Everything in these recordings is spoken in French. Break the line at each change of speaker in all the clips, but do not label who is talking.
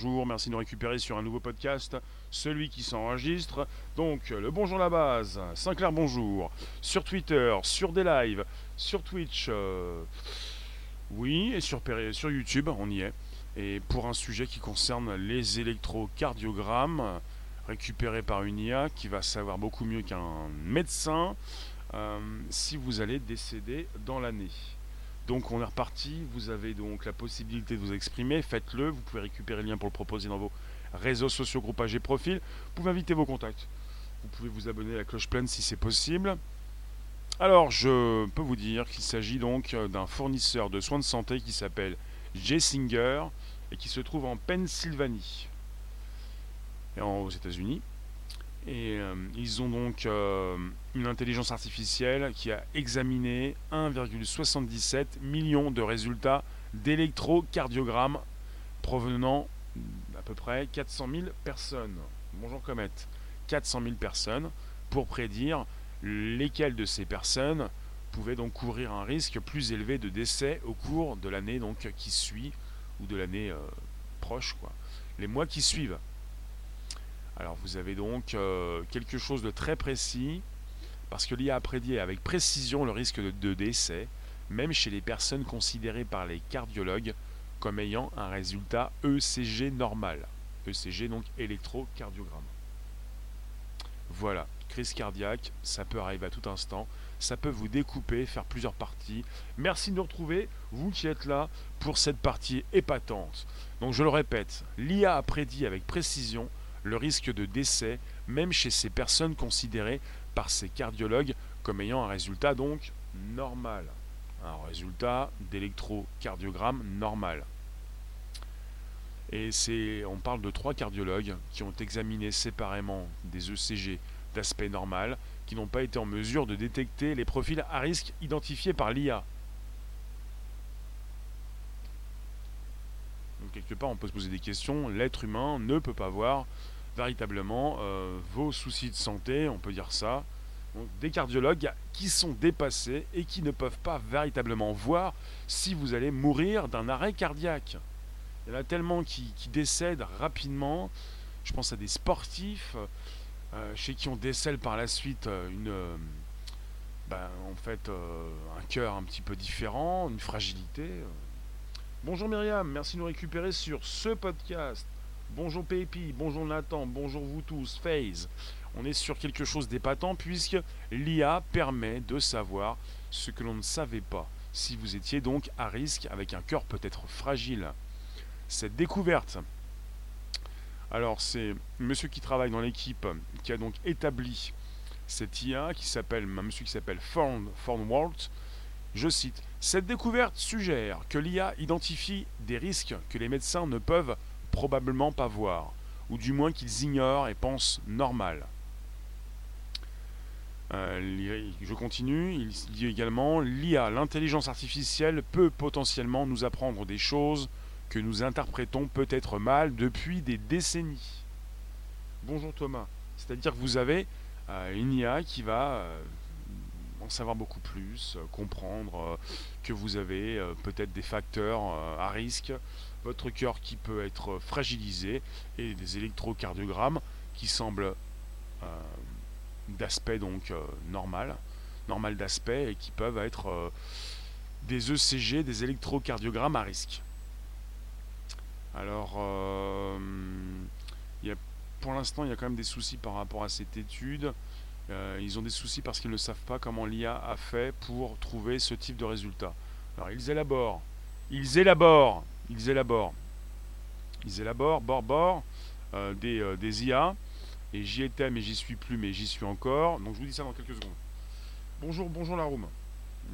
bonjour, merci de nous récupérer sur un nouveau podcast, celui qui s'enregistre. Donc, le bonjour la base, Sinclair bonjour, sur Twitter, sur des lives, sur Twitch, euh, oui, et sur, sur YouTube, on y est. Et pour un sujet qui concerne les électrocardiogrammes, récupérés par une IA qui va savoir beaucoup mieux qu'un médecin euh, si vous allez décéder dans l'année. Donc on est reparti, vous avez donc la possibilité de vous exprimer, faites-le, vous pouvez récupérer le lien pour le proposer dans vos réseaux sociaux, groupages et profils, vous pouvez inviter vos contacts, vous pouvez vous abonner à la cloche pleine si c'est possible. Alors je peux vous dire qu'il s'agit donc d'un fournisseur de soins de santé qui s'appelle Jessinger et qui se trouve en Pennsylvanie, et aux États-Unis. Et euh, ils ont donc euh, une intelligence artificielle qui a examiné 1,77 million de résultats d'électrocardiogrammes provenant d'à peu près 400 000 personnes. Bonjour Comet. 400 000 personnes pour prédire lesquelles de ces personnes pouvaient donc courir un risque plus élevé de décès au cours de l'année qui suit ou de l'année euh, proche. Les mois qui suivent. Alors vous avez donc euh, quelque chose de très précis, parce que l'IA a prédit avec précision le risque de, décès, même chez les personnes considérées par les cardiologues comme ayant un résultat ECG normal. ECG donc électrocardiogramme. Voilà, crise cardiaque, ça peut arriver à tout instant, ça peut vous découper, faire plusieurs parties. Merci de nous retrouver, vous qui êtes là, pour cette partie épatante. Donc je le répète, l'IA a prédit avec précision le risque de décès, même chez ces personnes considérées par ces cardiologues comme ayant un résultat donc normal. Un résultat d'électrocardiogramme normal. Et c'est, on parle de trois cardiologues qui ont examiné séparément des ECG d'aspect normal, qui n'ont pas été en mesure de détecter les profils à risque identifiés par l'IA. Quelque part, on peut se poser des questions. L'être humain ne peut pas voir véritablement euh, vos soucis de santé, on peut dire ça. des cardiologues qui sont dépassés et qui ne peuvent pas véritablement voir si vous allez mourir d'un arrêt cardiaque. Il y en a tellement qui, décèdent rapidement. Je pense à des sportifs euh, chez qui on décèle par la suite euh, une, ben, en fait, un cœur un petit peu différent, une fragilité. Bonjour Myriam, merci de nous récupérer sur ce podcast. Bonjour Pépi, bonjour Nathan, bonjour vous tous, FaZe. On est sur quelque chose d'épatant puisque l'IA permet de savoir ce que l'on ne savait pas. Si vous étiez donc à risque avec un cœur peut-être fragile. Cette découverte, alors c'est monsieur qui travaille dans l'équipe qui a donc établi cette IA qui s'appelle, un monsieur qui s'appelle Thornwalt. Je cite, cette découverte suggère que l'IA identifie des risques que les médecins ne peuvent probablement pas voir, ou du moins qu'ils ignorent et pensent normal. Euh, je continue, il dit également, l'IA, l'intelligence artificielle, peut potentiellement nous apprendre des choses que nous interprétons peut-être mal depuis des décennies. Bonjour Thomas, c'est-à-dire que vous avez euh, une IA qui va euh, en savoir beaucoup plus, comprendre que vous avez peut-être des facteurs à risque, votre cœur qui peut être fragilisé et des électrocardiogrammes qui semblent euh, d'aspect donc euh, normal, normal d'aspect et qui peuvent être euh, des ECG, des électrocardiogrammes à risque. Alors, y pour l'instant, il y a quand même des soucis par rapport à cette étude. Ils ont des soucis parce qu'ils ne savent pas comment l'IA a fait pour trouver ce type de résultat. Alors, ils élaborent, ils élaborent ils élaborent. Ils élaborent, bord, bord, euh, des, euh, des, IA. Et j'y étais, mais j'y suis plus, mais j'y suis encore. Donc je vous dis ça dans quelques secondes. Bonjour, bonjour la room.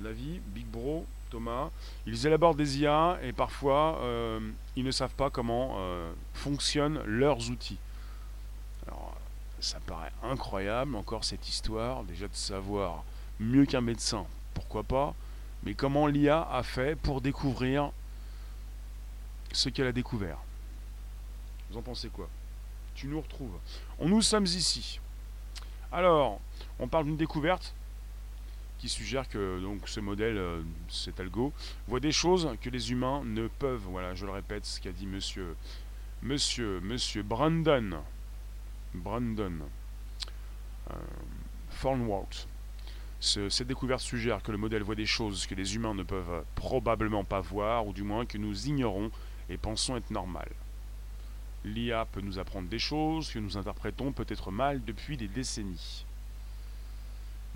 La vie, Big Bro, Thomas. Ils élaborent des IA et parfois euh, ils ne savent pas comment fonctionnent leurs outils. Ça paraît incroyable encore cette histoire, déjà de savoir mieux qu'un médecin, pourquoi pas, mais comment l'IA a fait pour découvrir ce qu'elle a découvert. Vous en pensez quoi? Tu nous retrouves. Nous sommes ici. Alors, on parle d'une découverte qui suggère que donc ce modèle, euh, cet algo, voit des choses que les humains ne peuvent. Voilà, je le répète, ce qu'a dit monsieur Monsieur, monsieur Brandon, Brandon, euh, Thornworth. cette découverte suggère que le modèle voit des choses que les humains ne peuvent probablement pas voir, ou du moins que nous ignorons et pensons être normales. L'IA peut nous apprendre des choses que nous interprétons peut-être mal depuis des décennies.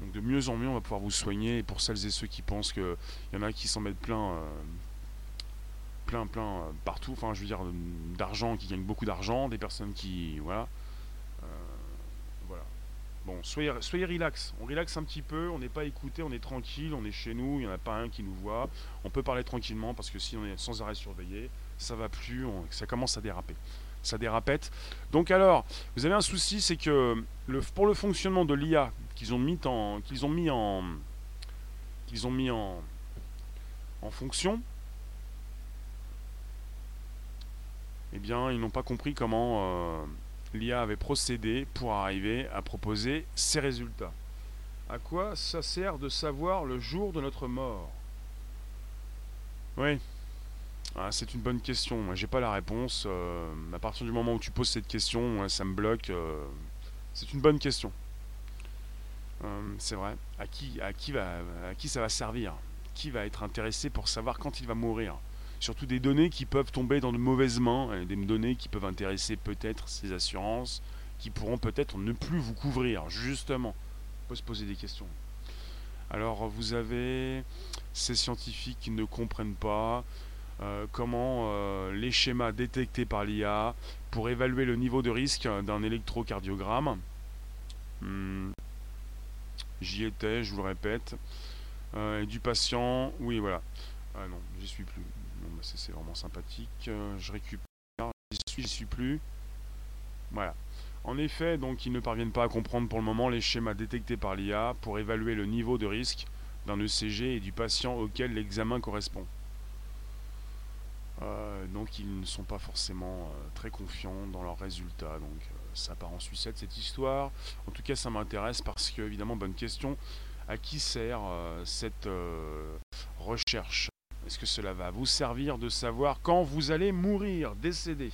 Donc de mieux en mieux, on va pouvoir vous soigner. Et pour celles et ceux qui pensent qu'il y en a qui s'en mettent plein, euh, plein, plein euh, partout, enfin je veux dire d'argent, qui gagnent beaucoup d'argent, des personnes qui, voilà. Bon, soyez, relax. On relaxe un petit peu, on n'est pas écouté, on est tranquille, on est chez nous, il n'y en a pas un qui nous voit. On peut parler tranquillement parce que si on est sans arrêt surveillé, ça va plus, ça commence à déraper. Ça dérapette. Donc alors, vous avez un souci, c'est que pour le fonctionnement de l'IA qu'ils ont mis en qu'ils ont mis en qu'ils ont mis en en fonction, eh bien, ils n'ont pas compris comment euh, l'IA avait procédé pour arriver à proposer ces résultats. À quoi ça sert de savoir le jour de notre mort? Oui, ah, c'est une bonne question. J'ai pas la réponse. Euh, à partir du moment où tu poses cette question, ça me bloque. Euh, c'est une bonne question. Euh, c'est vrai. À à qui ça va servir? Qui va être intéressé pour savoir quand il va mourir? Surtout des données qui peuvent tomber dans de mauvaises mains, des données qui peuvent intéresser peut-être ces assurances, qui pourront peut-être ne plus vous couvrir. Justement, on peut se poser des questions. Alors, vous avez ces scientifiques qui ne comprennent pas. Euh, comment euh, les schémas détectés par l'IA pour évaluer le niveau de risque d'un électrocardiogramme. Hmm. J'y étais, je vous le répète. Euh, et du patient, oui voilà. Ah non, j'y suis plus. C'est vraiment sympathique. je récupère, j'y suis, suis plus. Voilà. En effet, donc ils ne parviennent pas à comprendre pour le moment les schémas détectés par l'IA pour évaluer le niveau de risque d'un ECG et du patient auquel l'examen correspond. Euh, donc ils ne sont pas forcément euh, très confiants dans leurs résultats. Donc euh, ça part en sucette cette histoire. En tout cas ça m'intéresse parce que évidemment bonne question. À qui sert cette recherche? Est-ce que cela va vous servir de savoir quand vous allez mourir, décéder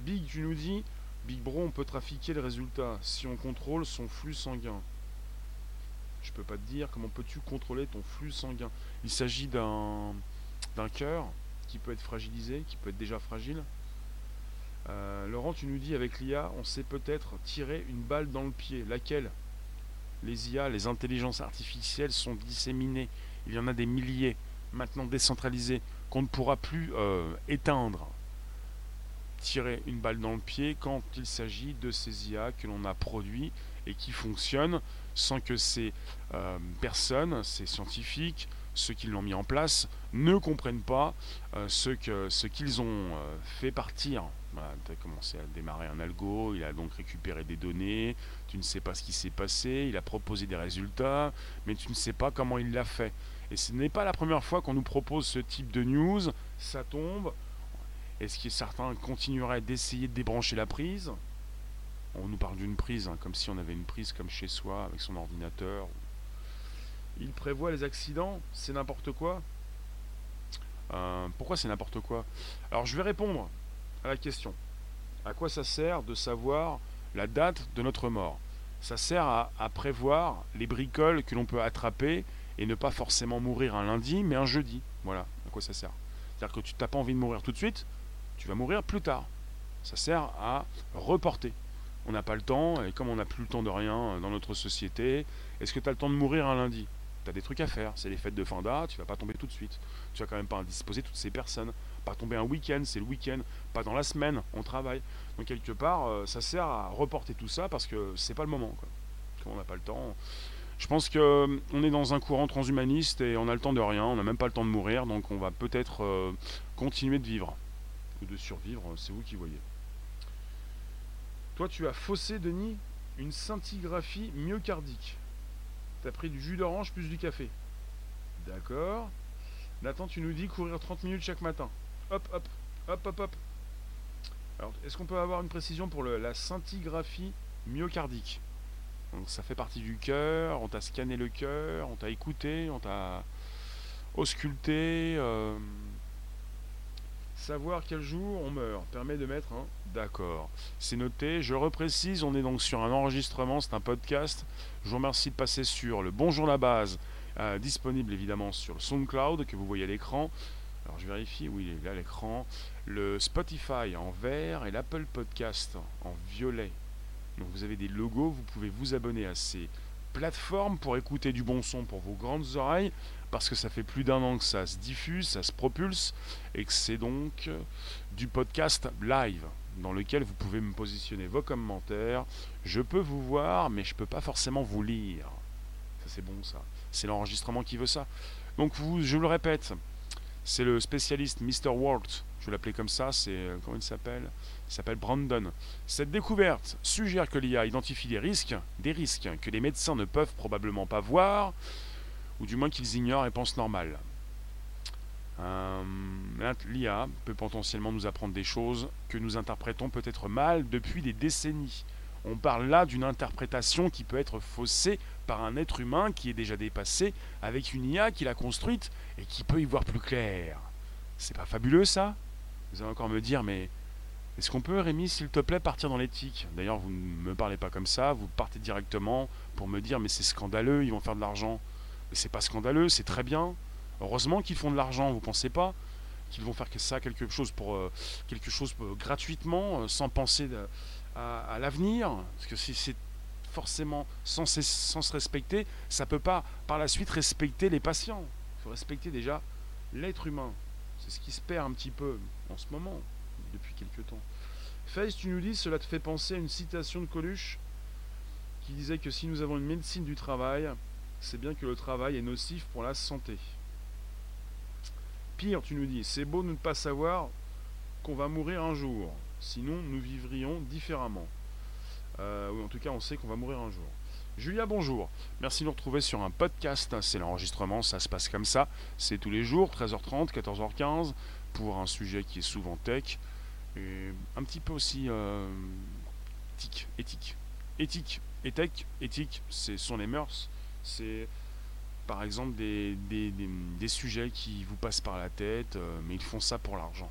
Big, tu nous dis, Big Bro, on peut trafiquer le résultat si on contrôle son flux sanguin. Je peux pas te dire comment peux-tu contrôler ton flux sanguin. Il s'agit d'un d'un cœur qui peut être fragilisé, qui peut être déjà fragile. Euh, Laurent, tu nous dis avec l'IA, on sait peut-être tirer une balle dans le pied. Laquelle? Les IA, les intelligences artificielles sont disséminées. Il y en a des milliers, maintenant décentralisées, qu'on ne pourra plus euh, éteindre. Tirer une balle dans le pied quand il s'agit de ces IA que l'on a produits et qui fonctionnent sans que ces euh, personnes, ces scientifiques, ceux qui l'ont mis en place ne comprennent pas euh, ce qu'ils ont fait partir. tu as commencé à démarrer un algo, il a donc récupéré des données, tu ne sais pas ce qui s'est passé, il a proposé des résultats, mais tu ne sais pas comment il l'a fait. Et ce n'est pas la première fois qu'on nous propose ce type de news, ça tombe. Est-ce que certains continueraient d'essayer de débrancher la prise? On nous parle d'une prise, hein, comme si on avait une prise comme chez soi, avec son ordinateur, il prévoit les accidents, c'est n'importe quoi. Euh, pourquoi c'est n'importe quoi? Alors je vais répondre à la question. À quoi ça sert de savoir la date de notre mort? Ça sert à, prévoir les bricoles que l'on peut attraper et ne pas forcément mourir un lundi, mais un jeudi. Voilà à quoi ça sert. C'est-à-dire que tu n'as pas envie de mourir tout de suite, tu vas mourir plus tard. Ça sert à reporter. On n'a pas le temps, et comme on n'a plus le temps de rien dans notre société, est-ce que tu as le temps de mourir un lundi? Tu as des trucs à faire. C'est les fêtes de fin d'âge, tu vas pas tomber tout de suite. Tu vas quand même pas indisposer toutes ces personnes. Pas tomber un week-end, c'est le week-end. Pas dans la semaine, on travaille. Donc quelque part, euh, ça sert à reporter tout ça parce que c'est pas le moment. Quoi. on n'a pas le temps. Je pense qu'on euh, est dans un courant transhumaniste et on a le temps de rien, on n'a même pas le temps de mourir, donc on va peut-être euh, continuer de vivre. Ou de survivre, c'est vous qui voyez. Toi, tu as faussé, Denis, une scintigraphie myocardique. T'as pris du jus d'orange plus du café. D'accord. Nathan, tu nous dis courir 30 minutes chaque matin. Hop, hop, hop, hop, hop. Alors, est-ce qu'on peut avoir une précision pour la scintigraphie myocardique? Donc, ça fait partie du cœur, on t'a scanné le cœur, on t'a écouté, on t'a ausculté. Euh, Savoir quel jour on meurt permet de mettre un d'accord. C'est noté. Je reprécise, on est donc sur un enregistrement, c'est un podcast. Je vous remercie de passer sur le Bonjour la base, euh, disponible évidemment sur le SoundCloud que vous voyez à l'écran. Alors je vérifie, oui, il est là l'écran. Le Spotify en vert et l'Apple Podcast en violet. Donc vous avez des logos, vous pouvez vous abonner à ces plateformes pour écouter du bon son pour vos grandes oreilles, parce que ça fait plus d'un an que ça se diffuse, ça se propulse, et que c'est donc euh, du podcast live, dans lequel vous pouvez me positionner vos commentaires. Je peux vous voir, mais je ne peux pas forcément vous lire. Ça c'est bon ça. C'est l'enregistrement qui veut ça. Donc vous, je le répète, c'est le spécialiste Mr. Walt, je l'appeler comme ça, c'est euh, comment il s'appelle? Il s'appelle Brandon. Cette découverte suggère que l'IA identifie des risques, des risques que les médecins ne peuvent probablement pas voir, ou du moins qu'ils ignorent et pensent normal. Euh, L'IA peut potentiellement nous apprendre des choses que nous interprétons peut-être mal depuis des décennies. On parle là d'une interprétation qui peut être faussée par un être humain qui est déjà dépassé avec une IA qu'il a construite et qui peut y voir plus clair. C'est pas fabuleux ça? Vous allez encore me dire, mais est-ce qu'on peut, Rémi, s'il te plaît, partir dans l'éthique? D'ailleurs, vous ne me parlez pas comme ça, vous partez directement pour me dire, mais c'est scandaleux, ils vont faire de l'argent. Mais c'est pas scandaleux, c'est très bien. Heureusement qu'ils font de l'argent, vous pensez pas qu'ils vont faire ça quelque chose pour euh, quelque chose euh, gratuitement, euh, sans penser à, l'avenir, parce que si c'est forcément sans, sans, se respecter, ça peut pas par la suite respecter les patients. Il faut respecter déjà l'être humain. C'est ce qui se perd un petit peu en ce moment, depuis quelques temps. Face, tu nous dis, cela te fait penser à une citation de Coluche qui disait que si nous avons une médecine du travail, c'est bien que le travail est nocif pour la santé. Pire, tu nous dis, c'est beau de ne pas savoir qu'on va mourir un jour, sinon nous vivrions différemment. Euh, ou en tout cas, on sait qu'on va mourir un jour. Julia, bonjour. Merci de nous retrouver sur un podcast. C'est l'enregistrement, ça se passe comme ça. C'est tous les jours, 13h30, 14h15, pour un sujet qui est souvent tech. Et un petit peu aussi euh, éthique. Éthique. Éthique. Éthique, ce sont les mœurs. C'est par exemple des, des, sujets qui vous passent par la tête, euh, mais ils font ça pour l'argent.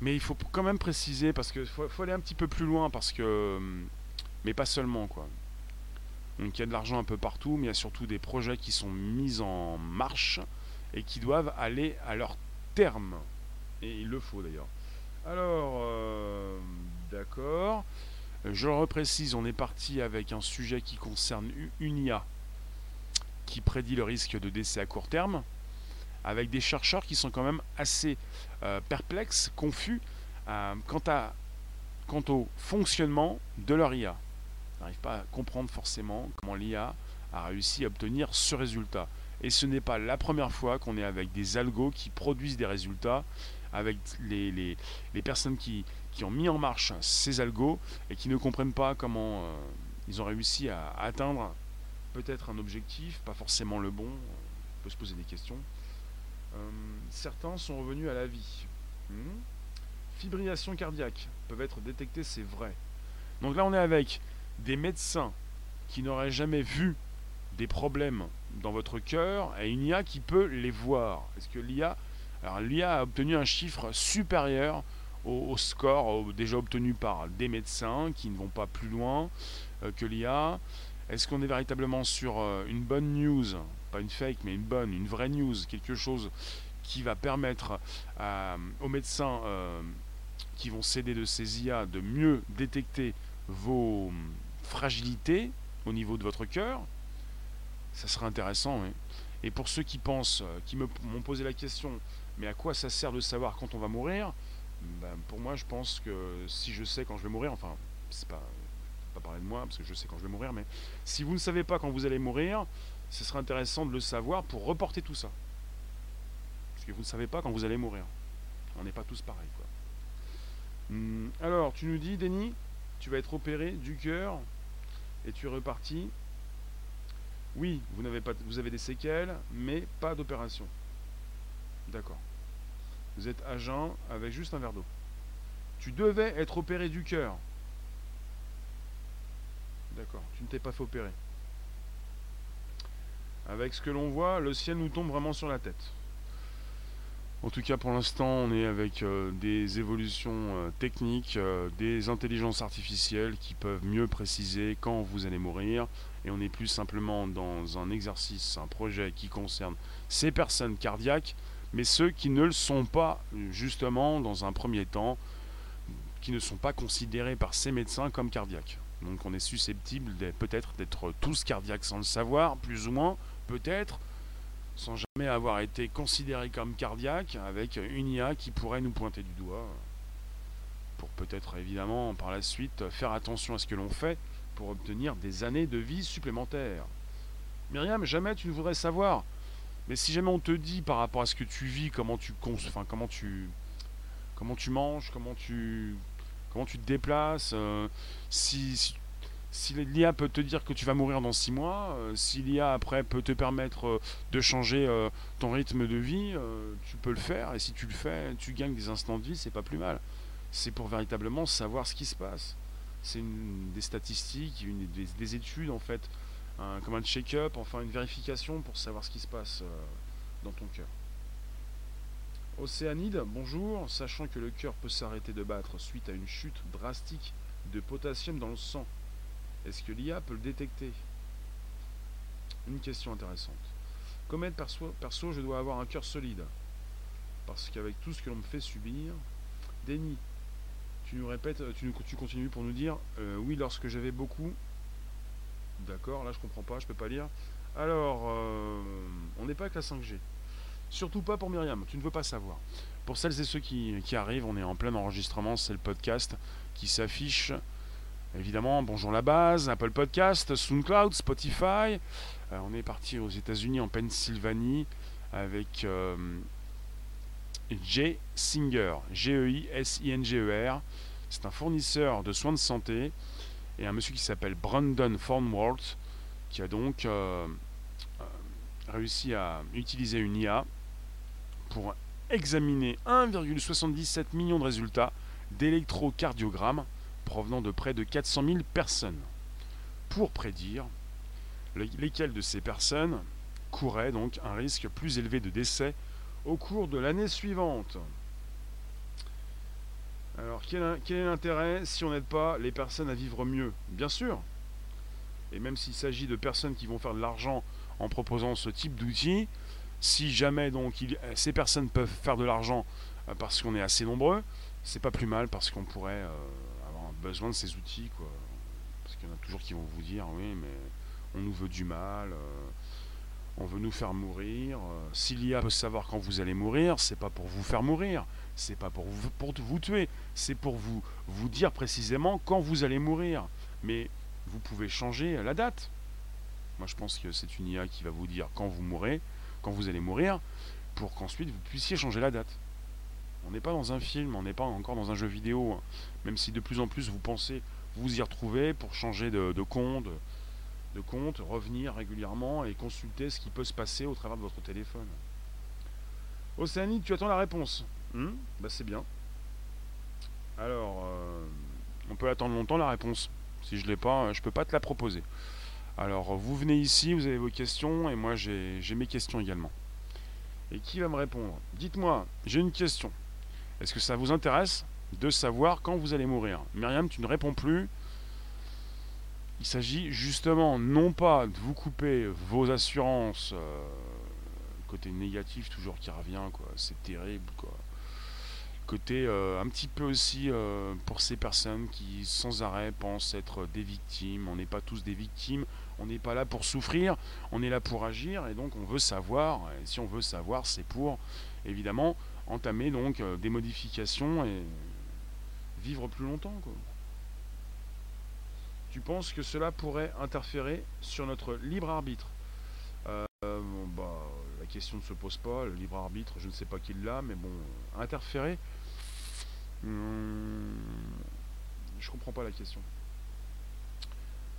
Mais il faut quand même préciser, parce qu'il faut, faut, aller un petit peu plus loin, parce que. Mais pas seulement, quoi. Donc il y a de l'argent un peu partout, mais il y a surtout des projets qui sont mis en marche et qui doivent aller à leur terme. Et il le faut d'ailleurs. Alors, euh, d'accord. Je le reprécise, on est parti avec un sujet qui concerne une IA qui prédit le risque de décès à court terme, avec des chercheurs qui sont quand même assez euh, perplexes, confus euh, quant, quant au fonctionnement de leur IA n'arrive pas à comprendre forcément comment l'IA a réussi à obtenir ce résultat. Et ce n'est pas la première fois qu'on est avec des algos qui produisent des résultats, avec les, les, les personnes qui, qui, ont mis en marche ces algos et qui ne comprennent pas comment euh, ils ont réussi à atteindre peut-être un objectif, pas forcément le bon, on peut se poser des questions. Euh, certains sont revenus à la vie. Hmm? Fibrillation cardiaque peuvent être détectées, c'est vrai. Donc là on est avec des médecins qui n'auraient jamais vu des problèmes dans votre cœur et une IA qui peut les voir. Est-ce que l'IA, alors l'IA a obtenu un chiffre supérieur au, score déjà obtenu par des médecins qui ne vont pas plus loin euh, que l'IA. Est-ce qu'on est véritablement sur euh, une bonne news, pas une fake, mais une bonne, une vraie news, quelque chose qui va permettre aux médecins euh, qui vont céder de ces IA de mieux détecter vos fragilité au niveau de votre cœur, ça serait intéressant. Et pour ceux qui pensent, euh, qui m'ont posé la question, mais à quoi ça sert de savoir quand on va mourir? Ben, Pour moi, je pense que si je sais quand je vais mourir, enfin, c'est pas, pas parler de moi parce que je sais quand je vais mourir, mais si vous ne savez pas quand vous allez mourir, ce serait intéressant de le savoir pour reporter tout ça. Parce que vous ne savez pas quand vous allez mourir. On n'est pas tous pareils. Quoi. Hum, alors, tu nous dis, Denis, tu vas être opéré du cœur et tu es reparti. Oui, vous, n'avez pas, vous avez des séquelles, mais pas d'opération. D'accord. Vous êtes à jeun avec juste un verre d'eau. Tu devais être opéré du cœur. D'accord, tu ne t'es pas fait opérer. Avec ce que l'on voit, le ciel nous tombe vraiment sur la tête. En tout cas, pour l'instant, on est avec euh, des évolutions euh, techniques, euh, des intelligences artificielles qui peuvent mieux préciser quand vous allez mourir. Et on n'est plus simplement dans un exercice, un projet qui concerne ces personnes cardiaques, mais ceux qui ne le sont pas, justement, dans un premier temps, qui ne sont pas considérés par ces médecins comme cardiaques. Donc on est susceptible peut-être d'être tous cardiaques sans le savoir, plus ou moins, peut-être, sans jamais avoir été considéré comme cardiaque, avec une IA qui pourrait nous pointer du doigt, pour peut-être évidemment par la suite faire attention à ce que l'on fait pour obtenir des années de vie supplémentaires. Myriam, jamais tu ne voudrais savoir. Mais si jamais on te dit par rapport à ce que tu vis, comment tu enfin, comment tu comment tu manges, comment tu te déplaces, euh, si, si l'IA peut te dire que tu vas mourir dans 6 mois, euh, si l'IA après peut te permettre euh, de changer ton rythme de vie, tu peux le faire. Et si tu le fais, tu gagnes des instants de vie, c'est pas plus mal. C'est pour véritablement savoir ce qui se passe. C'est des statistiques, des, études en fait, comme un check-up, enfin une vérification pour savoir ce qui se passe dans ton cœur. Océanide, bonjour. Sachant que le cœur peut s'arrêter de battre suite à une chute drastique de potassium dans le sang, est-ce que l'IA peut le détecter? Une question intéressante. Comment perso, perso, je dois avoir un cœur solide. Parce qu'avec tout ce que l'on me fait subir, déni. Tu nous répètes, tu, tu continues pour nous dire euh, oui lorsque j'avais beaucoup. D'accord, là je comprends pas, je peux pas lire. Alors, euh, on n'est pas avec la 5G. Surtout pas pour Myriam, tu ne veux pas savoir. Pour celles et ceux qui, arrivent, on est en plein enregistrement, c'est le podcast qui s'affiche Évidemment, bonjour la base, Apple Podcast, SoundCloud, Spotify. Euh, on est parti aux États-Unis, en Pennsylvanie, avec euh, J. Singer, G-E-I-S-I-N-G-E-R. C'est un fournisseur de soins de santé et un monsieur qui s'appelle Brandon Thornworth qui a donc euh, réussi à utiliser une IA pour examiner 1,77 million de résultats d'électrocardiogramme provenant de près de 400 000 personnes, pour prédire lesquelles de ces personnes couraient donc un risque plus élevé de décès au cours de l'année suivante. Alors quel, est l'intérêt si on n'aide pas les personnes à vivre mieux? Bien sûr. Et même s'il s'agit de personnes qui vont faire de l'argent en proposant ce type d'outils, si jamais donc ces personnes peuvent faire de l'argent euh, parce qu'on est assez nombreux, c'est pas plus mal parce qu'on pourrait euh, besoin de ces outils, quoi. Parce qu'il y en a toujours qui vont vous dire, oui, mais on nous veut du mal, euh, on veut nous faire mourir. Euh, S'il y a peut savoir quand vous allez mourir, c'est pas pour vous faire mourir, c'est pas pour vous, pour vous tuer, c'est pour vous, dire précisément quand vous allez mourir. Mais vous pouvez changer la date. Moi, je pense que c'est une IA qui va vous dire quand vous mourrez, quand vous allez mourir, pour qu'ensuite vous puissiez changer la date. On n'est pas dans un film, on n'est pas encore dans un jeu vidéo, hein. même si de plus en plus vous pensez vous y retrouver pour changer de, compte, de compte, revenir régulièrement et consulter ce qui peut se passer au travers de votre téléphone. Océanie, tu attends la réponse hmm Bah c'est bien. Alors, euh, on peut attendre longtemps la réponse. Si je l'ai pas, je peux pas te la proposer. Alors, vous venez ici, vous avez vos questions, et moi j'ai mes questions également. Et qui va me répondre? Dites-moi, j'ai une question. Est-ce que ça vous intéresse de savoir quand vous allez mourir? Myriam, tu ne réponds plus. Il s'agit justement non pas de vous couper vos assurances, euh, côté négatif toujours qui revient, quoi. C'est terrible, quoi. Côté euh, un petit peu aussi euh, pour ces personnes qui sans arrêt pensent être des victimes. On n'est pas tous des victimes. On n'est pas là pour souffrir. On est là pour agir et donc on veut savoir. Et si on veut savoir, c'est pour évidemment entamer donc euh, des modifications et vivre plus longtemps. Tu penses que cela pourrait interférer sur notre libre arbitre? Bah, La question ne se pose pas, le libre arbitre, je ne sais pas qui l'a, mais bon, interférer Je comprends pas la question.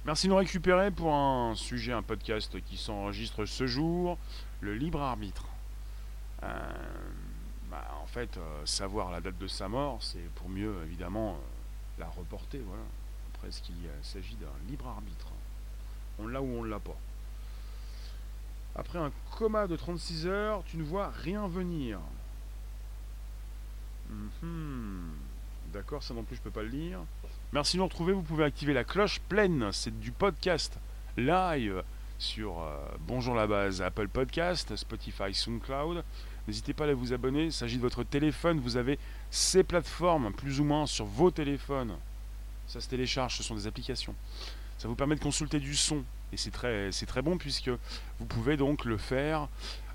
Merci de nous récupérer pour un sujet, un podcast qui s'enregistre ce jour, le libre arbitre. Euh, bah, en fait, euh, savoir la date de sa mort, c'est pour mieux, évidemment, euh, la reporter. Voilà. Après, ce qu'il s'agit d'un libre arbitre On l'a ou on ne l'a pas. Après un coma de 36 heures, tu ne vois rien venir. Mhm. D'accord, ça non plus je peux pas le lire. Merci de nous retrouver, vous pouvez activer la cloche pleine, c'est du podcast live sur euh, Bonjour la base, Apple Podcast, Spotify, SoundCloud. N'hésitez pas à vous abonner, il s'agit de votre téléphone, vous avez ces plateformes plus ou moins sur vos téléphones. Ça se télécharge, ce sont des applications. Ça vous permet de consulter du son et c'est très, bon puisque vous pouvez donc le faire,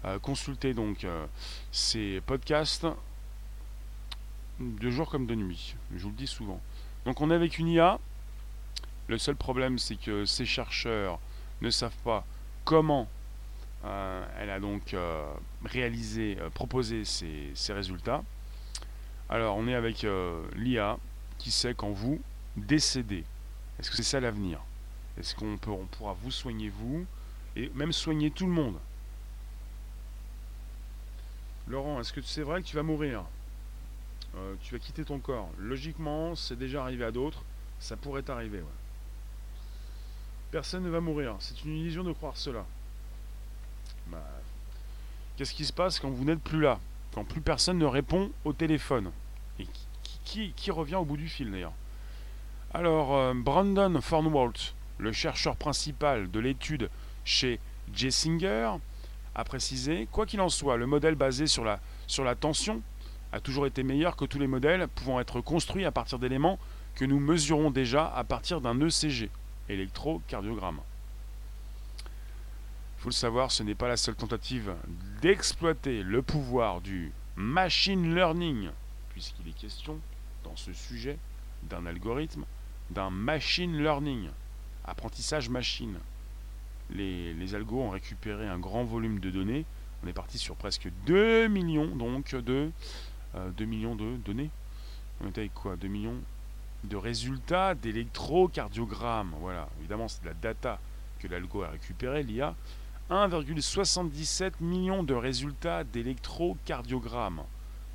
euh, consulter donc euh, ces podcasts de jour comme de nuit. Je vous le dis souvent. Donc on est avec une IA. Le seul problème c'est que ces chercheurs ne savent pas comment euh, elle a donc réalisé, proposé ces, ces, résultats. Alors on est avec l'IA qui sait quand vous décédez. Est-ce que c'est ça l'avenir? Est-ce qu'on pourra vous soigner vous et même soigner tout le monde? Laurent, est-ce que c'est vrai que tu vas mourir? Euh, Tu vas quitter ton corps Logiquement, c'est déjà arrivé à d'autres. Ça pourrait t'arriver. Personne ne va mourir. C'est une illusion de croire cela. Bah, qu'est-ce qui se passe quand vous n'êtes plus là? Quand plus personne ne répond au téléphone? Qui, revient au bout du fil d'ailleurs? Alors, euh, Brandon Fornwalt, le chercheur principal de l'étude chez Jessinger, a précisé Quoi qu'il en soit, le modèle basé sur la, sur la tension a toujours été meilleur que tous les modèles pouvant être construits à partir d'éléments que nous mesurons déjà à partir d'un ECG, électrocardiogramme. Il faut le savoir, ce n'est pas la seule tentative d'exploiter le pouvoir du machine learning, puisqu'il est question dans ce sujet d'un algorithme, d'un machine learning apprentissage machine. Les, les, algos ont récupéré un grand volume de données. On est parti sur presque 2 millions donc de 2 euh, millions de données. On était avec quoi? 2 millions de résultats d'électrocardiogrammes. Voilà, évidemment c'est de la data que l'algo a récupéré, l'IA. 1,77 millions de résultats d'électrocardiogrammes.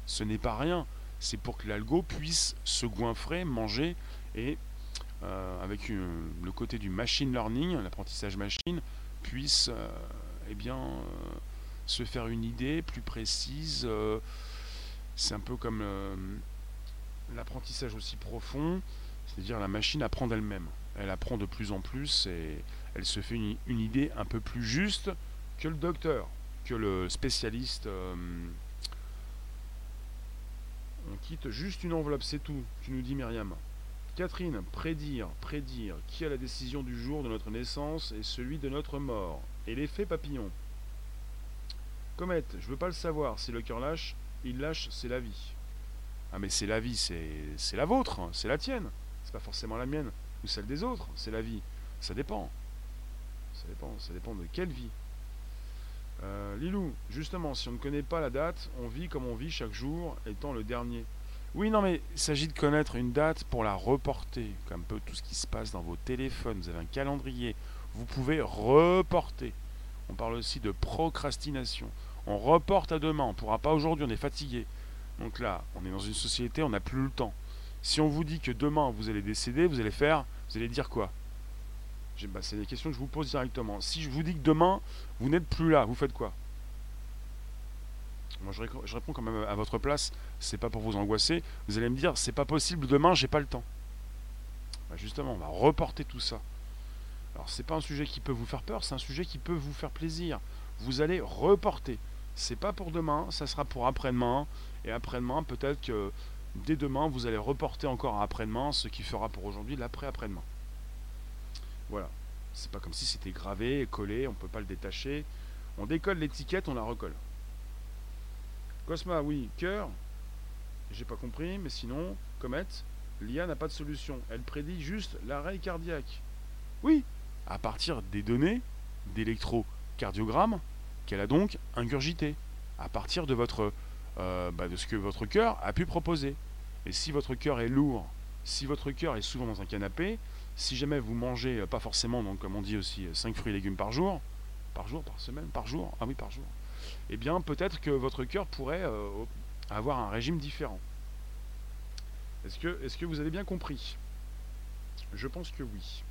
Ce n'est pas rien. C'est pour que l'algo puisse se goinfrer, manger et euh, avec le côté du machine learning, l'apprentissage machine, puisse euh, eh bien, euh, se faire une idée plus précise. C'est un peu comme l'apprentissage aussi profond, c'est-à-dire la machine apprend d'elle-même. Elle apprend de plus en plus et elle se fait une, idée un peu plus juste que le docteur, que le spécialiste. on quitte juste une enveloppe, c'est tout, tu nous dis Myriam. Catherine, prédire, prédire qui a la décision du jour de notre naissance et celui de notre mort. Et l'effet papillon. Comète, je veux pas le savoir. Si le cœur lâche, il lâche, c'est la vie. Ah mais c'est la vie, c'est la vôtre, c'est la tienne. C'est pas forcément la mienne ou celle des autres, c'est la vie. Ça dépend. Ça dépend, ça dépend de quelle vie. Euh, Lilou, justement, si on ne connaît pas la date, on vit comme on vit chaque jour, étant le dernier. Oui, non, mais il s'agit de connaître une date pour la reporter. Comme peu tout ce qui se passe dans vos téléphones. Vous avez un calendrier. Vous pouvez reporter. On parle aussi de procrastination. On reporte à demain. On ne pourra pas aujourd'hui. On est fatigué. Donc là, on est dans une société. On n'a plus le temps. Si on vous dit que demain vous allez décéder, vous allez faire. Vous allez dire quoi? Bah, C'est des questions que je vous pose directement. Si je vous dis que demain vous n'êtes plus là, vous faites quoi? Moi, je, réponds quand même à votre place. C'est pas pour vous angoisser. Vous allez me dire, c'est pas possible demain, j'ai pas le temps. Bah, justement, on va reporter tout ça. Alors, c'est pas un sujet qui peut vous faire peur, c'est un sujet qui peut vous faire plaisir. Vous allez reporter. C'est pas pour demain, ça sera pour après-demain. Et après-demain, peut-être que dès demain, vous allez reporter encore à après-demain, ce qui fera pour aujourd'hui l'après-après-demain. Voilà. C'est pas comme si c'était gravé, collé, on peut pas le détacher. On décolle l'étiquette, on la recolle. Cosma, oui. Cœur J'ai pas compris, mais sinon, comète, l'IA n'a pas de solution. Elle prédit juste l'arrêt cardiaque. Oui, à partir des données d'électrocardiogramme qu'elle a donc ingurgité, à partir de, votre, euh, bah, de ce que votre cœur a pu proposer. Et si votre cœur est lourd, si votre cœur est souvent dans un canapé, si jamais vous mangez, euh, pas forcément, comme on dit aussi, 5 fruits et légumes par jour, par jour, par semaine, par jour, ah oui, par jour, eh bien peut-être que votre cœur pourrait euh, avoir un régime différent. Est-ce que, que vous avez bien compris? Je pense que oui.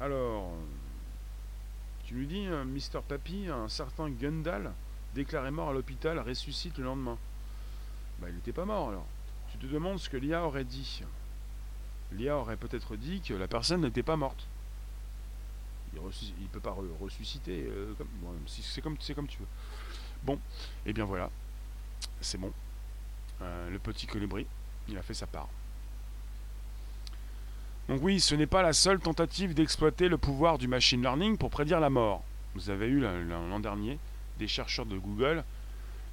Alors, tu nous dis, euh, Mister Papy, un certain Gundal, déclaré mort à l'hôpital, ressuscite le lendemain. Bah, il n'était pas mort alors. Tu te demandes ce que l'IA aurait dit. L'IA aurait peut-être dit que la personne n'était pas morte. Il ne peut pas ressusciter. Euh, c'est comme, comme tu veux. Bon, et eh bien voilà. C'est bon. Euh, le petit colibri, il a fait sa part. Donc oui, ce n'est pas la seule tentative d'exploiter le pouvoir du machine learning pour prédire la mort. Vous avez eu l'an dernier des chercheurs de Google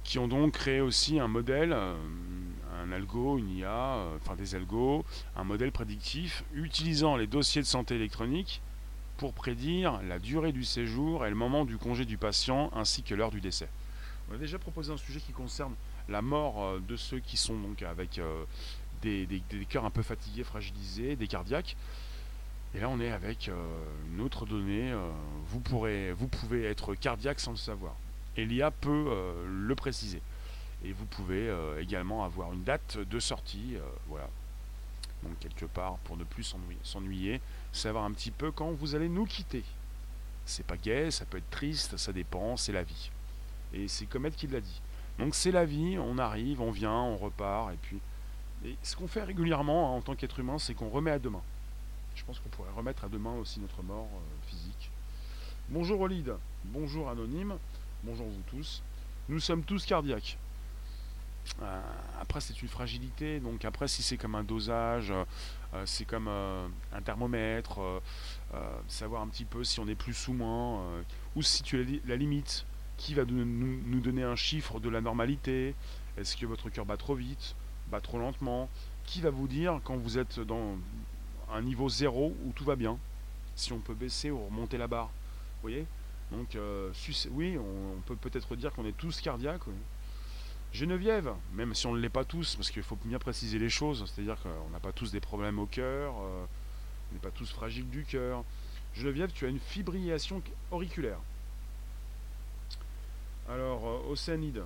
qui ont donc créé aussi un modèle, euh, un algo, une IA, euh, enfin des algos, un modèle prédictif utilisant les dossiers de santé électronique pour prédire la durée du séjour et le moment du congé du patient ainsi que l'heure du décès. On a déjà proposé un sujet qui concerne la mort euh, de ceux qui sont donc avec des, cœurs un peu fatigués, fragilisés, des cardiaques. Et là, on est avec une autre donnée. vous, pourrez, vous pouvez être cardiaque sans le savoir et l'IA peut euh, le préciser. Et vous pouvez euh, également avoir une date de sortie, euh, voilà. Donc quelque part, pour ne plus s'ennuyer, savoir un petit peu quand vous allez nous quitter. C'est pas gay, ça peut être triste, ça dépend, c'est la vie. Et c'est Comet qui l'a dit. Donc c'est la vie, on arrive, on vient, on repart, et puis... Et ce qu'on fait régulièrement hein, en tant qu'être humain, c'est qu'on remet à demain. Je pense qu'on pourrait remettre à demain aussi notre mort physique. Bonjour Olide, bonjour Anonyme. Bonjour vous tous. Nous sommes tous cardiaques. Euh, après, c'est une fragilité. Donc, après, si c'est comme un dosage, euh, c'est comme euh, un thermomètre, savoir un petit peu si on est plus ou moins, ou si tu la limite, qui va nous, donner un chiffre de la normalité? Est-ce que votre cœur bat trop vite, bat trop lentement Qui va vous dire quand vous êtes dans un niveau zéro où tout va bien? Si on peut baisser ou remonter la barre Vous voyez? Donc, euh, oui, on, peut peut-être dire qu'on est tous cardiaques. Geneviève, même si on ne l'est pas tous, parce qu'il faut bien préciser les choses, c'est-à-dire qu'on n'a pas tous des problèmes au cœur, euh, on n'est pas tous fragiles du cœur. Geneviève, tu as une fibrillation auriculaire. Alors, euh, Océanide,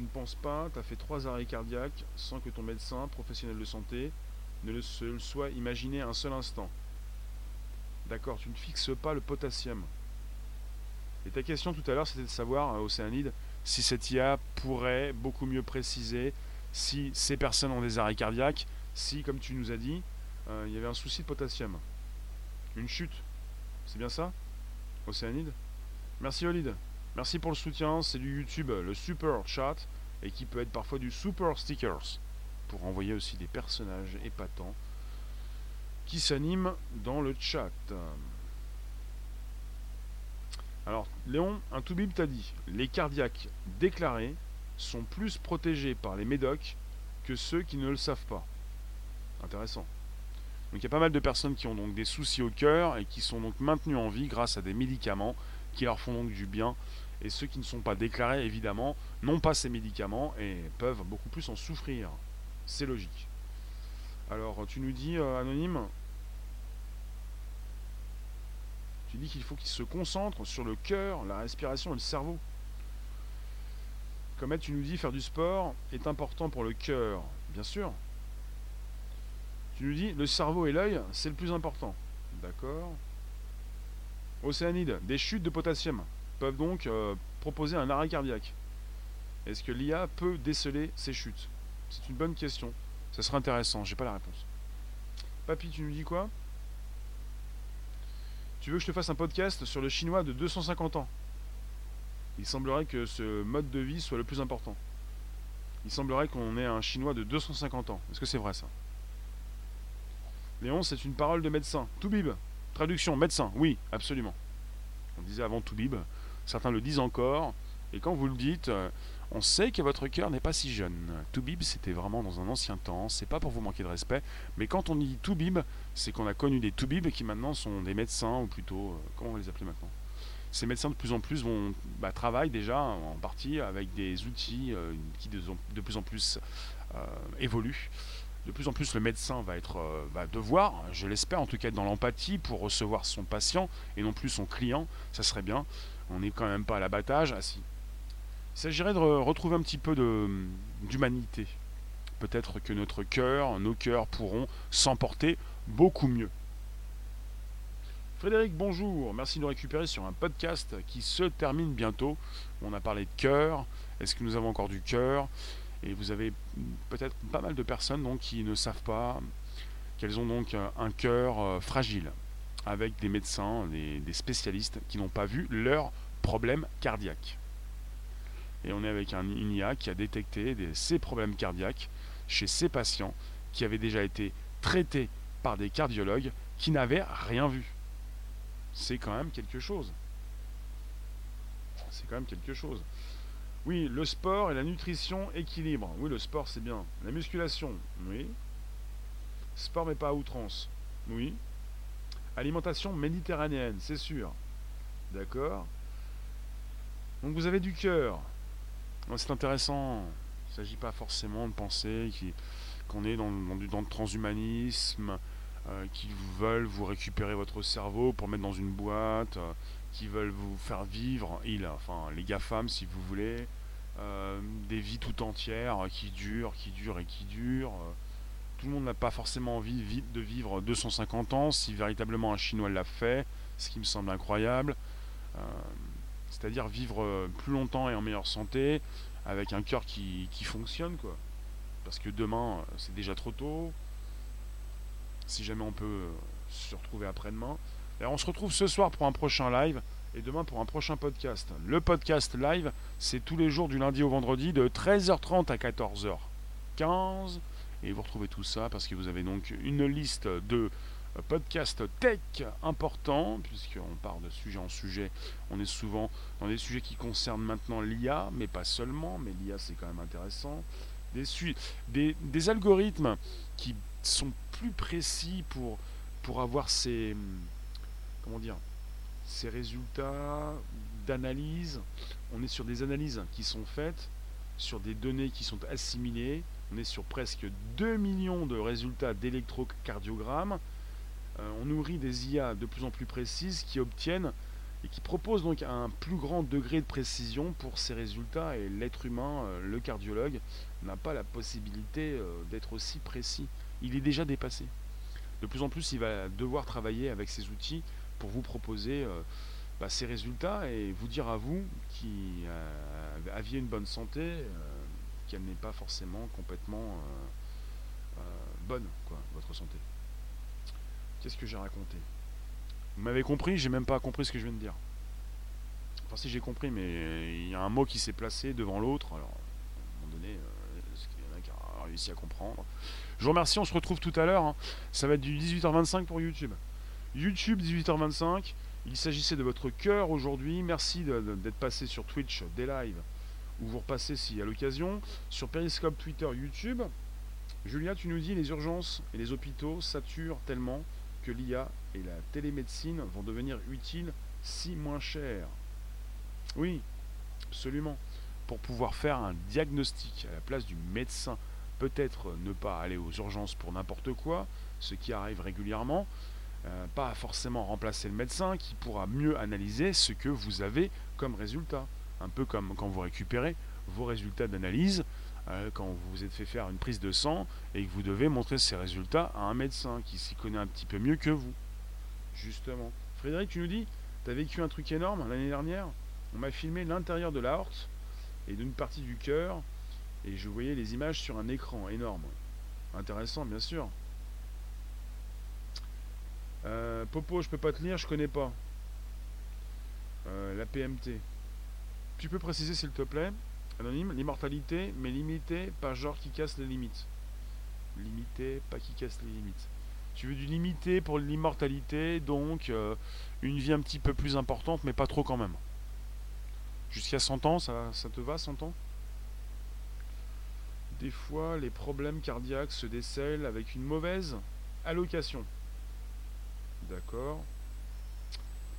tu ne penses pas, tu as fait trois arrêts cardiaques sans que ton médecin, professionnel de santé, ne le, soit imaginé un seul instant. D'accord, tu ne fixes pas le potassium. Et ta question tout à l'heure, c'était de savoir, euh, Océanide, si cette IA pourrait beaucoup mieux préciser si ces personnes ont des arrêts cardiaques, si, comme tu nous as dit, euh, il y avait un souci de potassium. Une chute. C'est bien ça Océanide? Merci Olide. Merci pour le soutien. C'est du YouTube, le super chat, et qui peut être parfois du super stickers, pour envoyer aussi des personnages épatants qui s'animent dans le chat. Alors, Léon, un toubib t'a dit les cardiaques déclarés sont plus protégés par les médocs que ceux qui ne le savent pas. Intéressant. Donc il y a pas mal de personnes qui ont donc des soucis au cœur et qui sont donc maintenues en vie grâce à des médicaments qui leur font donc du bien. Et ceux qui ne sont pas déclarés, évidemment, n'ont pas ces médicaments et peuvent beaucoup plus en souffrir. C'est logique. Alors, tu nous dis, euh, Anonyme, Tu dis qu'il faut qu'il se concentre sur le cœur, la respiration et le cerveau. Comme tu nous dis, faire du sport est important pour le cœur. Bien sûr. Tu nous dis, le cerveau et l'œil, c'est le plus important. D'accord. Océanide, des chutes de potassium peuvent donc euh, proposer un arrêt cardiaque. Est-ce que l'IA peut déceler ces chutes? C'est une bonne question. Ça serait intéressant, j'ai pas la réponse. Papy, tu nous dis quoi? Tu veux que je te fasse un podcast sur le chinois de 250 ans? Il semblerait que ce mode de vie soit le plus important. Il semblerait qu'on ait un chinois de 250 ans. Est-ce que c'est vrai ça? Léon, c'est une parole de médecin. Toubib. Traduction, médecin. Oui, absolument. On disait avant Toubib. Certains le disent encore. Et quand vous le dites, euh, on sait que votre cœur n'est pas si jeune. Toubib, c'était vraiment dans un ancien temps, c'est pas pour vous manquer de respect, mais quand on dit Toubib, c'est qu'on a connu des Toubib qui maintenant sont des médecins, ou plutôt, euh, comment on les appeler maintenant? Ces médecins de plus en plus vont bah, travaillent déjà en partie avec des outils euh, qui de, plus en plus évoluent. De plus en plus, le médecin va être va devoir, je l'espère en tout cas, être dans l'empathie pour recevoir son patient et non plus son client. Ça serait bien. On n'est quand même pas à l'abattage. Ah si, il s'agirait de retrouver un petit peu d'humanité. Peut-être que notre cœur, nos cœurs pourront s'emporter beaucoup mieux. Frédéric, bonjour. Merci de nous récupérer sur un podcast qui se termine bientôt. On a parlé de cœur. Est-ce que nous avons encore du cœur? Et vous avez peut-être pas mal de personnes donc, qui ne savent pas qu'elles ont donc un cœur fragile, avec des médecins, des, spécialistes qui n'ont pas vu leur problème cardiaque. Et on est avec un, une IA qui a détecté ces problèmes cardiaques chez ces patients qui avaient déjà été traités par des cardiologues qui n'avaient rien vu. C'est quand même quelque chose. C'est quand même quelque chose. Oui, le sport et la nutrition équilibre. Oui, le sport c'est bien. La musculation, oui. Sport mais pas à outrance. Oui. Alimentation méditerranéenne, c'est sûr. D'accord Donc vous avez du cœur. C'est intéressant. Il ne s'agit pas forcément de penser qu'on est dans, le transhumanisme, euh, qui veulent vous récupérer votre cerveau pour mettre dans une boîte, euh, qui veulent vous faire vivre, il, enfin les GAFAM si vous voulez, euh, des vies tout entières qui durent, qui durent et qui durent. Tout le monde n'a pas forcément envie de vivre 250 ans si véritablement un Chinois l'a fait, ce qui me semble incroyable. C'est-à-dire vivre plus longtemps et en meilleure santé, avec un cœur qui, qui fonctionne, quoi. Parce que demain, c'est déjà trop tôt si jamais on peut euh, se retrouver après-demain. On se retrouve ce soir pour un prochain live et demain pour un prochain podcast. Le podcast live, c'est tous les jours du lundi au vendredi de 13h30 à 14h15. Et vous retrouvez tout ça parce que vous avez donc une liste de podcasts tech importants, puisqu'on part de sujet en sujet. On est souvent dans des sujets qui concernent maintenant l'IA, mais pas seulement, mais l'IA c'est quand même intéressant. Des, des, des algorithmes qui sont plus précis pour, pour avoir ces, comment dire, ces résultats d'analyse. On est sur des analyses qui sont faites, sur des données qui sont assimilées. On est sur presque 2 millions de résultats d'électrocardiogrammes. Euh, on nourrit des IA de plus en plus précises qui obtiennent et qui proposent donc un plus grand degré de précision pour ces résultats. Et l'être humain, euh, le cardiologue, n'a pas la possibilité euh, d'être aussi précis il est déjà dépassé. De plus en plus, il va devoir travailler avec ces outils pour vous proposer bah, ces résultats et vous dire à vous qui aviez une bonne santé qu'elle n'est pas forcément complètement bonne, quoi, votre santé. Qu'est-ce que j'ai raconté? Vous m'avez compris J'ai même pas compris ce que je viens de dire. Enfin, si j'ai compris, mais il y a un mot qui s'est placé devant l'autre. Alors, à un moment donné, il y en a qui a réussi à comprendre? Je vous remercie, on se retrouve tout à l'heure. Hein. Ça va être du 18h25 pour YouTube. YouTube 18h25. Il s'agissait de votre cœur aujourd'hui. Merci d'être passé sur Twitch, des lives, ou vous repassez si à l'occasion. Sur Periscope, Twitter, YouTube. Julia, tu nous dis les urgences et les hôpitaux saturent tellement que l'IA et la télémédecine vont devenir utiles si moins chères. Oui, absolument. Pour pouvoir faire un diagnostic à la place du médecin peut-être ne pas aller aux urgences pour n'importe quoi, ce qui arrive régulièrement, euh, pas forcément remplacer le médecin qui pourra mieux analyser ce que vous avez comme résultat. Un peu comme quand vous récupérez vos résultats d'analyse, euh, quand vous vous êtes fait faire une prise de sang et que vous devez montrer ces résultats à un médecin qui s'y connaît un petit peu mieux que vous. Justement. Frédéric, tu nous dis, tu as vécu un truc énorme l'année dernière On m'a filmé l'intérieur de la horte et d'une partie du cœur et je voyais les images sur un écran énorme. Intéressant, bien sûr. Euh, Popo, je peux pas te lire, je connais pas. Euh, la PMT. Tu peux préciser s'il te plaît, anonyme, l'immortalité, mais limité, pas genre qui casse les limites. Limité, pas qui casse les limites. Tu veux du limité pour l'immortalité, donc euh, une vie un petit peu plus importante, mais pas trop quand même. Jusqu'à 100 ans, ça, ça te va 100 ans? Des fois, les problèmes cardiaques se décèlent avec une mauvaise allocation. D'accord.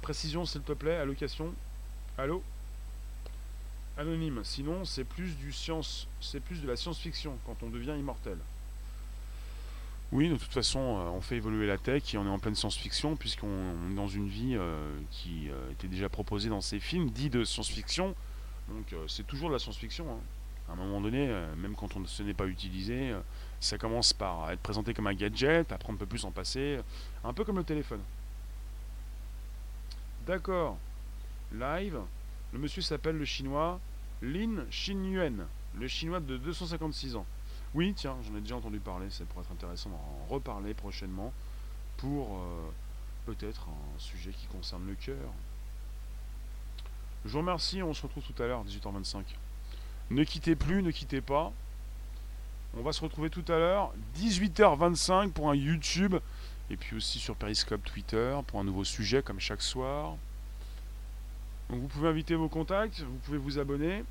Précision, s'il te plaît, allocation. Allô? Anonyme. Sinon, c'est plus du science, c'est plus de la science-fiction quand on devient immortel. Oui, de toute façon, euh, on fait évoluer la tech et on est en pleine science-fiction puisqu'on est dans une vie euh, qui euh, était déjà proposée dans ces films dits de science-fiction. Donc c'est toujours de la science-fiction. Hein à un moment donné, même quand on, ce n'est pas utilisé, ça commence par être présenté comme un gadget, après on ne peut plus s'en passer, un peu comme le téléphone. D'accord. Live. Le monsieur s'appelle le chinois Lin Xinyuan. Le chinois de 256 ans. Oui, tiens, j'en ai déjà entendu parler, ça pourrait être intéressant d'en reparler prochainement pour euh, peut-être un sujet qui concerne le cœur. Je vous remercie, on se retrouve tout à l'heure, 18h25. Ne quittez plus, ne quittez pas. On va se retrouver tout à l'heure, 18h25 pour un YouTube, et puis aussi sur Periscope Twitter pour un nouveau sujet comme chaque soir. Donc vous pouvez inviter vos contacts, vous pouvez vous abonner.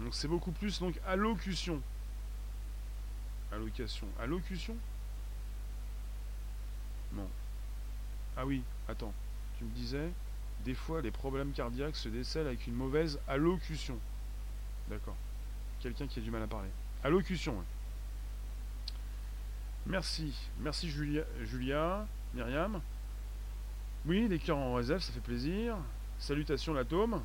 Donc c'est beaucoup plus donc allocution. Allocation. Allocution? Non. Ah oui, attends. Tu me disais, des fois les problèmes cardiaques se décèlent avec une mauvaise allocution. D'accord. Quelqu'un qui a du mal à parler. Allocution, oui. Merci. Merci Julia, Julia Myriam. Oui, les cœurs en réserve, ça fait plaisir. Salutations l'atome.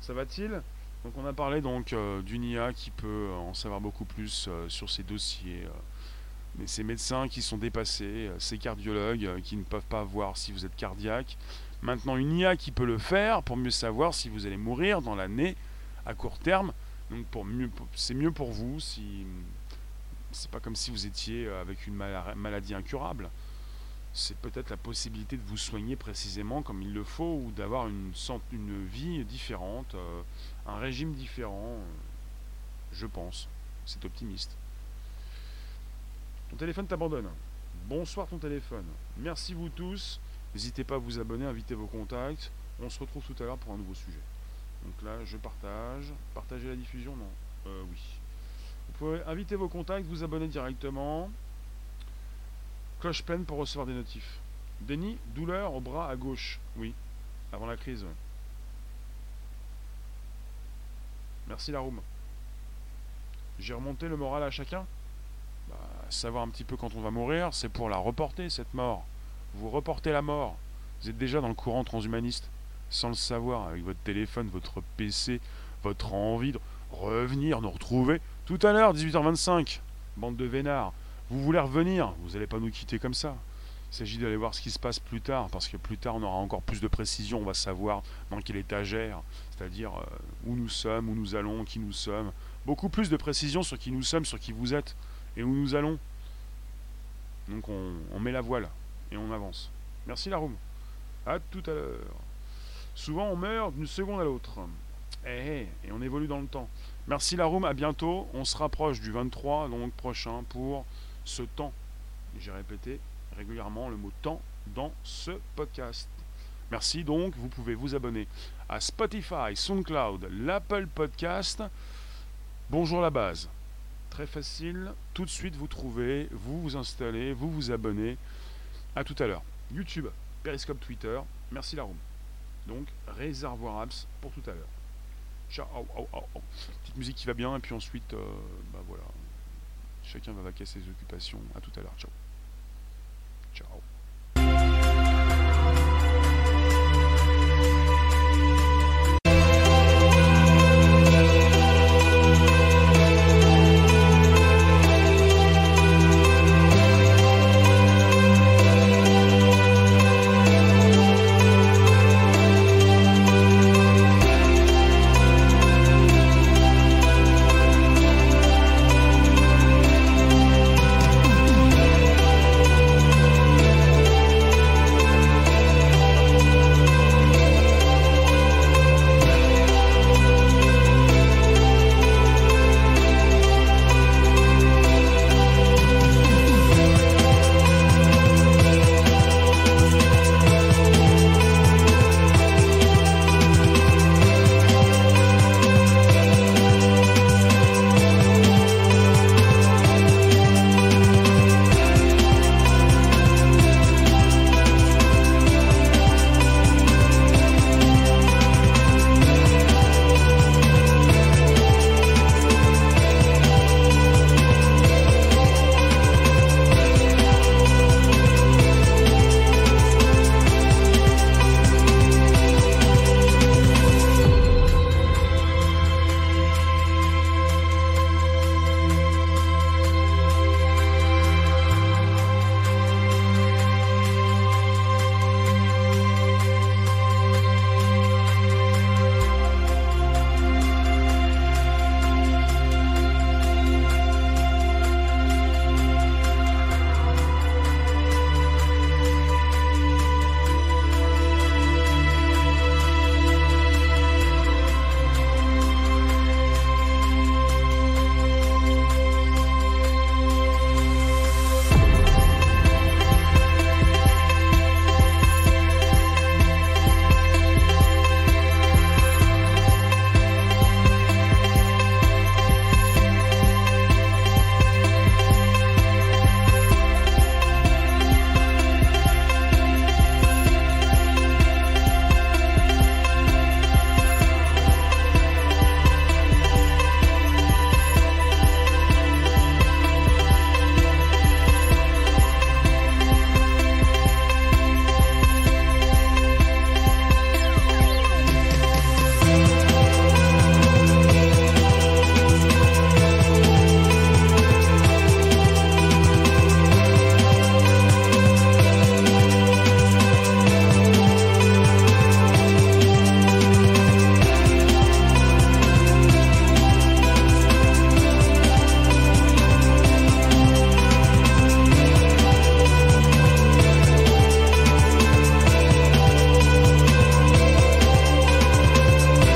Ça va-t-il? Donc on a parlé donc euh, d'une IA qui peut en savoir beaucoup plus euh, sur ces dossiers. Euh, mais ces médecins qui sont dépassés, ces cardiologues qui ne peuvent pas voir si vous êtes cardiaque. Maintenant une IA qui peut le faire pour mieux savoir si vous allez mourir dans l'année à court terme. Donc pour mieux, c'est mieux pour vous si c'est pas comme si vous étiez avec une maladie incurable c'est peut-être la possibilité de vous soigner précisément comme il le faut ou d'avoir une, vie différente, euh, un régime différent, euh, je pense. C'est optimiste. Ton téléphone t'abandonne. Bonsoir ton téléphone. Merci vous tous. N'hésitez pas à vous abonner, inviter vos contacts. On se retrouve tout à l'heure pour un nouveau sujet. Donc là, je partage. Partager la diffusion Non. Euh, oui. Vous pouvez inviter vos contacts, vous abonner directement. Cloche pleine pour recevoir des notifs. Denis, douleur au bras à gauche. Oui, avant la crise. Merci la room. J'ai remonté le moral à chacun. Bah, savoir un petit peu quand on va mourir, c'est pour la reporter, cette mort. Vous reportez la mort. Vous êtes déjà dans le courant transhumaniste. Sans le savoir, avec votre téléphone, votre PC, votre envie de revenir, nous retrouver. Tout à l'heure, 18h25. Bande de vénards. Vous voulez revenir, vous n'allez pas nous quitter comme ça. Il s'agit d'aller voir ce qui se passe plus tard, parce que plus tard on aura encore plus de précision, on va savoir dans quelle étagère, c'est-à-dire euh, où nous sommes, où nous allons, qui nous sommes. Beaucoup plus de précision sur qui nous sommes, sur qui vous êtes, et où nous allons. Donc on, met la voile, et on avance. Merci la. À tout à l'heure. Souvent on meurt d'une seconde à l'autre. Eh, eh, et on évolue dans le temps. Merci la room, à bientôt. On se rapproche du 23, donc prochain, pour ce temps. J'ai répété régulièrement le mot temps dans ce podcast. Merci donc, vous pouvez vous abonner à Spotify, SoundCloud, l'Apple Podcast. Bonjour la base. Très facile, tout de suite vous trouvez, vous vous installez, vous vous abonnez. À tout à l'heure. YouTube, Periscope Twitter. Merci la room. Donc, réservoir apps pour tout à l'heure. Ciao. Petite musique qui va bien et puis ensuite, euh, bah voilà. Chacun va vaquer ses occupations. À tout à l'heure. Ciao. Ciao.